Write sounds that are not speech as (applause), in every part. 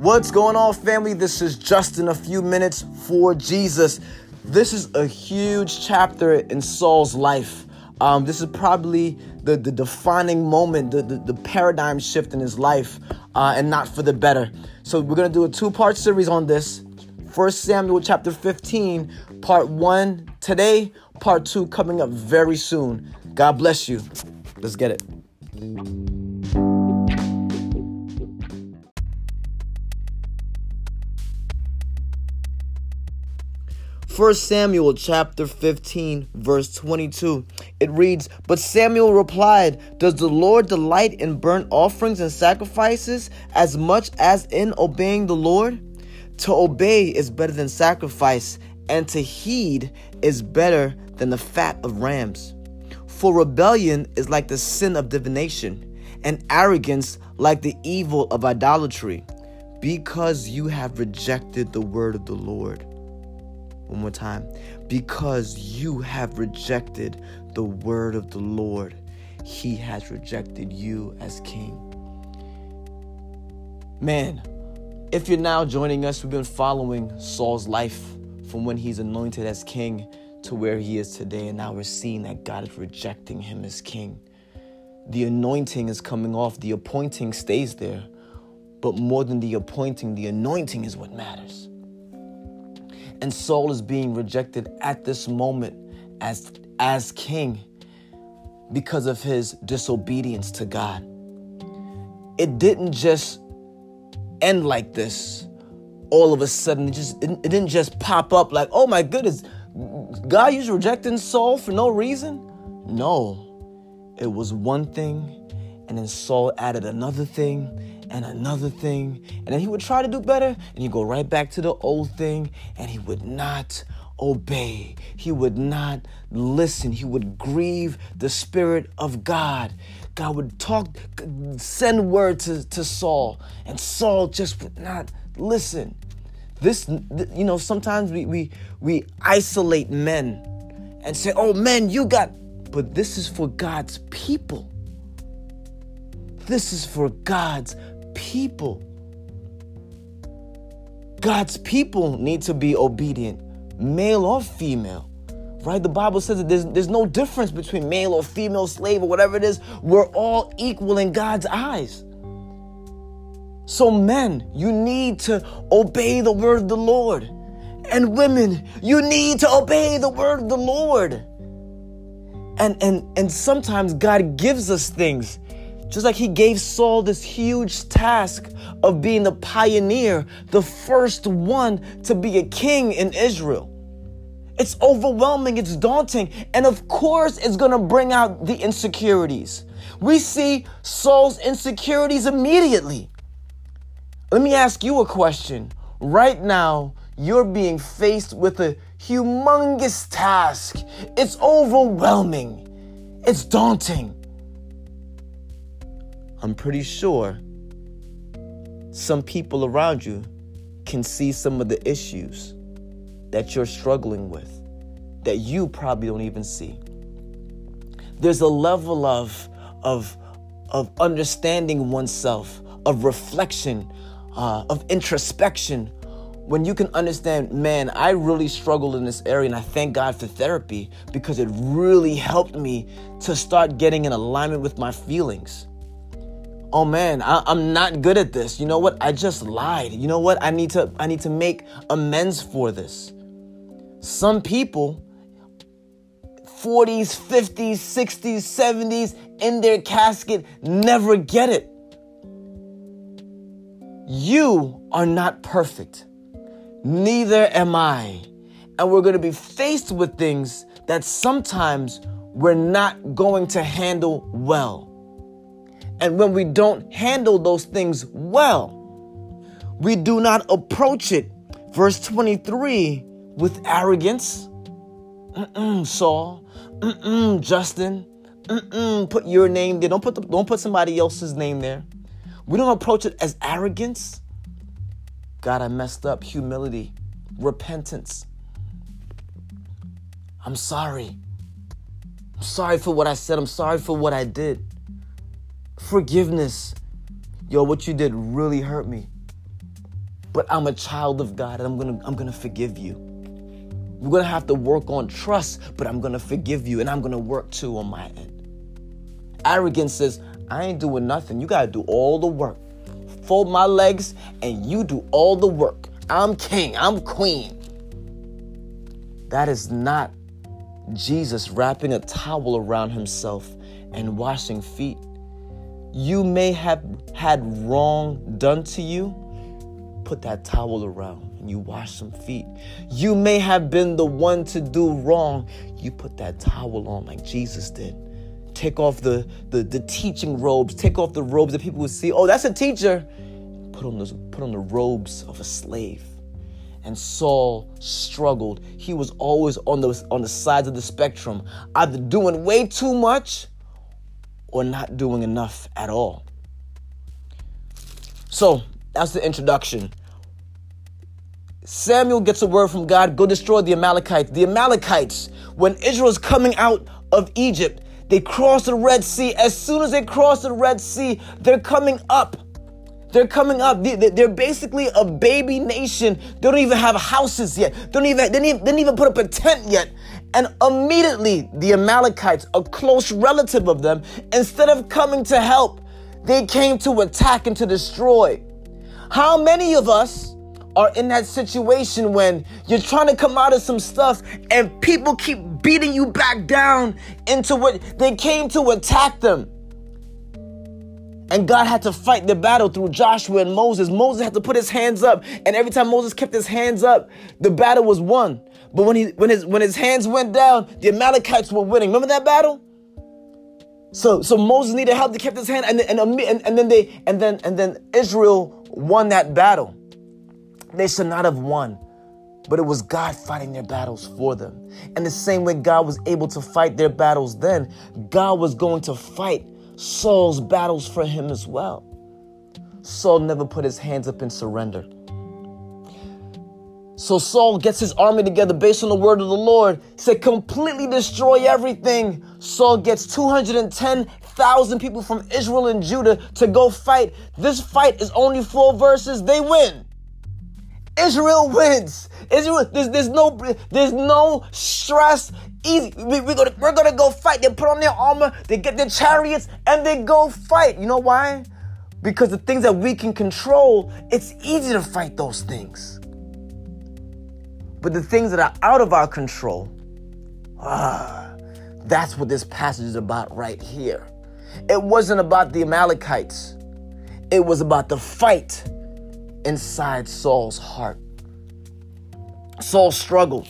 What's going on, family? This is Justin. A few minutes for Jesus. This is a huge chapter in Saul's life. Um, this is probably the, the defining moment, the, the, the paradigm shift in his life, uh, and not for the better. So, we're going to do a two part series on this. First Samuel chapter 15, part one today, part two coming up very soon. God bless you. Let's get it. 1 Samuel chapter 15, verse 22. It reads, But Samuel replied, Does the Lord delight in burnt offerings and sacrifices as much as in obeying the Lord? To obey is better than sacrifice, and to heed is better than the fat of rams. For rebellion is like the sin of divination, and arrogance like the evil of idolatry, because you have rejected the word of the Lord. One more time. Because you have rejected the word of the Lord, he has rejected you as king. Man, if you're now joining us, we've been following Saul's life from when he's anointed as king to where he is today, and now we're seeing that God is rejecting him as king. The anointing is coming off, the appointing stays there. But more than the appointing, the anointing is what matters. And Saul is being rejected at this moment as, as king because of his disobedience to God. It didn't just end like this. All of a sudden, it just it didn't just pop up like, oh my goodness, God is rejecting Saul for no reason. No, it was one thing, and then Saul added another thing, and another thing. And then he would try to do better and he'd go right back to the old thing and he would not obey. He would not listen. He would grieve the Spirit of God. God would talk, send word to, to Saul, and Saul just would not listen. This, you know, sometimes we, we, we isolate men and say, oh, men, you got, but this is for God's people. This is for God's people. God's people need to be obedient, male or female. Right? The Bible says that there's, there's no difference between male or female slave or whatever it is. We're all equal in God's eyes. So, men, you need to obey the word of the Lord. And women, you need to obey the word of the Lord. And and and sometimes God gives us things just like he gave Saul this huge task of being the pioneer, the first one to be a king in Israel. It's overwhelming, it's daunting, and of course, it's gonna bring out the insecurities. We see Saul's insecurities immediately. Let me ask you a question. Right now, you're being faced with a humongous task. It's overwhelming, it's daunting. I'm pretty sure some people around you can see some of the issues that you're struggling with that you probably don't even see. There's a level of, of, of understanding oneself, of reflection, uh, of introspection. When you can understand, man, I really struggled in this area, and I thank God for therapy because it really helped me to start getting in alignment with my feelings oh man I, i'm not good at this. You know what? I just lied. You know what? I need to i need to make amends for this. Some people 40s 50s 60s 70s in their casket never get it. You are not perfect. Neither am i. And we're going to be faced with things that sometimes we're not going to handle well and when we don't handle those things well, we do not approach it, verse 23, with arrogance. Mm-mm, Saul, Mm-mm, Justin, Mm-mm, put your name there. Don't put the, don't put somebody else's name there. We don't approach it as arrogance. God, I messed up. Humility, repentance. I'm sorry. I'm sorry for what I said. I'm sorry for what I did forgiveness. Yo, what you did really hurt me. but I'm a child of God and I'm gonna I'm gonna forgive you. We're gonna have to work on trust, but I'm gonna forgive you and I'm gonna work too on my end. Arrogance says, I ain't doing nothing. You gotta do all the work. Fold my legs and you do all the work. I'm king, I'm queen. That is not Jesus wrapping a towel around himself and washing feet. You may have had wrong done to you. Put that towel around and you wash some feet. You may have been the one to do wrong. You put that towel on like Jesus did. Take off the, the, the teaching robes. Take off the robes that people would see. Oh, that's a teacher. Put on, the, put on the robes of a slave and Saul struggled. He was always on the on the sides of the spectrum, either doing way too much or not doing enough at all. So that's the introduction. Samuel gets a word from God go destroy the Amalekites. The Amalekites, when Israel's coming out of Egypt, they cross the Red Sea. As soon as they cross the Red Sea, they're coming up they're coming up. They're basically a baby nation. They don't even have houses yet. They don't even, they didn't even, they didn't even put up a tent yet. And immediately, the Amalekites, a close relative of them, instead of coming to help, they came to attack and to destroy. How many of us are in that situation when you're trying to come out of some stuff and people keep beating you back down into what they came to attack them? And God had to fight the battle through Joshua and Moses. Moses had to put his hands up, and every time Moses kept his hands up, the battle was won. But when he when his when his hands went down, the Amalekites were winning. Remember that battle? So so Moses needed help to keep his hand, and, and, and, and then they and then and then Israel won that battle. They should not have won. But it was God fighting their battles for them. And the same way God was able to fight their battles then, God was going to fight Saul's battles for him as well. Saul never put his hands up and surrendered. So Saul gets his army together based on the word of the Lord. Said, completely destroy everything. Saul gets 210,000 people from Israel and Judah to go fight. This fight is only four verses. They win. Israel (laughs) wins. Israel, there's, there's no there's no stress. Easy. We, are gonna we're gonna go fight. They put on their armor, they get their chariots, and they go fight. You know why? Because the things that we can control, it's easy to fight those things. But the things that are out of our control, ah, that's what this passage is about right here. It wasn't about the Amalekites. It was about the fight inside Saul's heart. Saul struggled,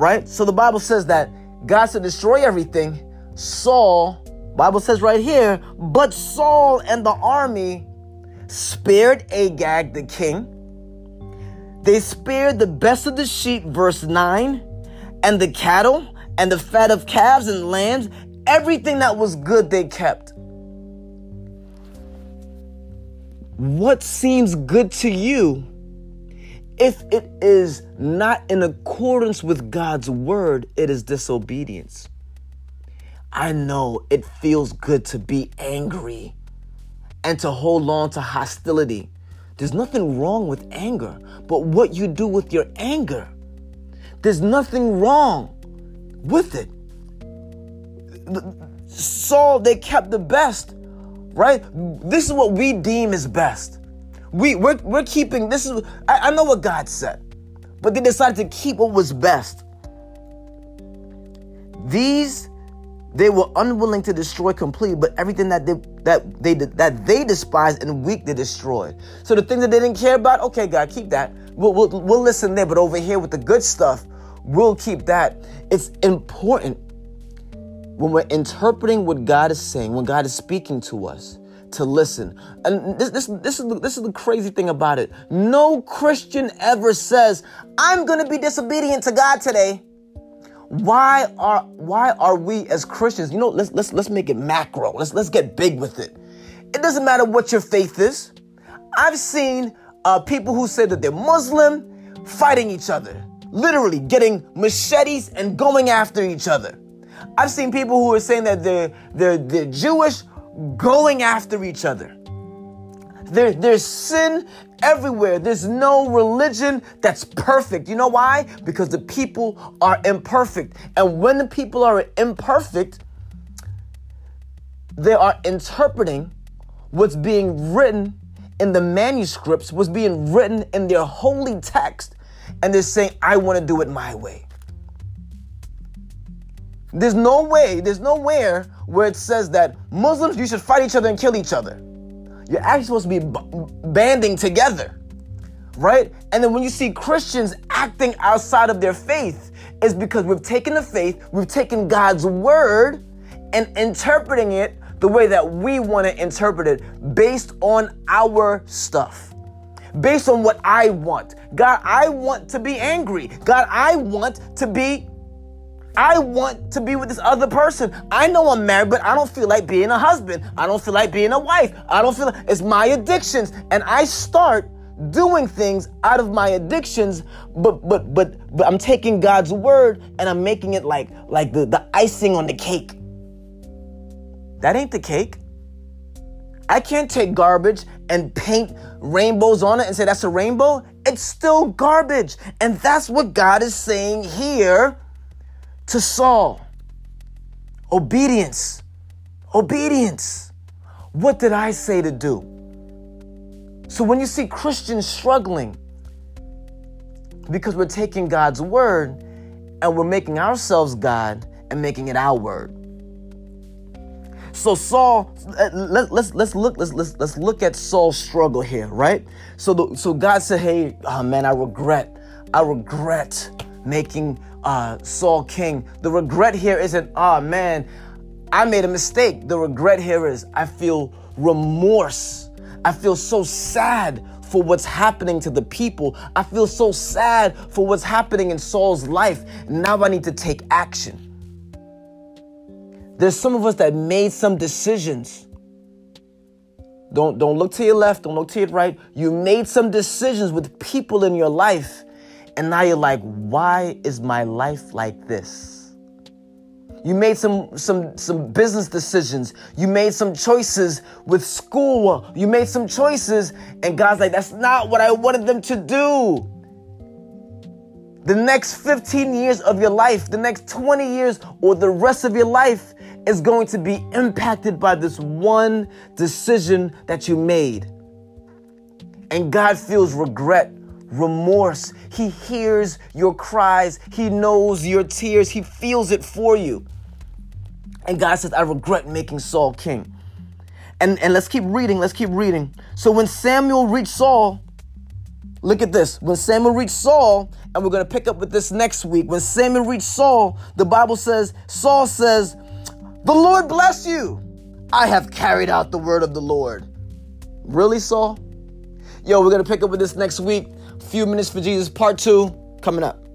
right? So the Bible says that God said destroy everything. Saul, Bible says right here, but Saul and the army spared Agag the king. They spared the best of the sheep, verse 9, and the cattle and the fat of calves and lambs. Everything that was good they kept. What seems good to you if it is not in accordance with God's word, it is disobedience. I know it feels good to be angry and to hold on to hostility. There's nothing wrong with anger, but what you do with your anger, there's nothing wrong with it. Saul, they kept the best, right? This is what we deem is best. We, we're, we're keeping, this is, I, I know what God said, but they decided to keep what was best. These, they were unwilling to destroy completely, but everything that they, that they, that they despised and weak, they destroyed. So the things that they didn't care about, okay, God, keep that. We'll, we'll, we'll listen there, but over here with the good stuff, we'll keep that. It's important when we're interpreting what God is saying, when God is speaking to us, to listen. And this, this, this, is the, this is the crazy thing about it. No Christian ever says, I'm going to be disobedient to God today. Why are why are we as Christians? You know, let's let's let's make it macro. Let's let's get big with it. It doesn't matter what your faith is. I've seen uh, people who say that they're Muslim fighting each other, literally getting machetes and going after each other. I've seen people who are saying that they're they're, they're Jewish going after each other. There, there's sin everywhere. There's no religion that's perfect. You know why? Because the people are imperfect. And when the people are imperfect, they are interpreting what's being written in the manuscripts, what's being written in their holy text, and they're saying, I want to do it my way. There's no way, there's nowhere where it says that Muslims, you should fight each other and kill each other. You're actually supposed to be b- banding together, right? And then when you see Christians acting outside of their faith, it's because we've taken the faith, we've taken God's word and interpreting it the way that we want to interpret it based on our stuff. Based on what I want. God, I want to be angry. God, I want to be I want to be with this other person. I know I'm married, but I don't feel like being a husband. I don't feel like being a wife. I don't feel like it's my addictions. And I start doing things out of my addictions, but but but but I'm taking God's word and I'm making it like like the, the icing on the cake. That ain't the cake. I can't take garbage and paint rainbows on it and say that's a rainbow. It's still garbage. And that's what God is saying here to Saul. Obedience. Obedience. What did I say to do? So when you see Christians struggling because we're taking God's word and we're making ourselves God and making it our word. So Saul, let, let, let's let's look let's, let's let's look at Saul's struggle here, right? So the, so God said, "Hey, oh man, I regret, I regret making uh, Saul king. The regret here isn't, oh man, I made a mistake. The regret here is I feel remorse. I feel so sad for what's happening to the people. I feel so sad for what's happening in Saul's life. Now I need to take action. There's some of us that made some decisions. Don't, don't look to your left, don't look to your right. You made some decisions with people in your life and now you're like, why is my life like this? You made some some some business decisions. You made some choices with school. You made some choices and God's like, that's not what I wanted them to do. The next 15 years of your life, the next 20 years or the rest of your life is going to be impacted by this one decision that you made. And God feels regret remorse. He hears your cries. He knows your tears. He feels it for you. And God says, I regret making Saul king. And, and let's keep reading. Let's keep reading. So when Samuel reached Saul, look at this. When Samuel reached Saul, and we're going to pick up with this next week. When Samuel reached Saul, the Bible says, Saul says, The Lord bless you. I have carried out the word of the Lord. Really, Saul? Yo, we're going to pick up with this next week. Few Minutes for Jesus, part two, coming up.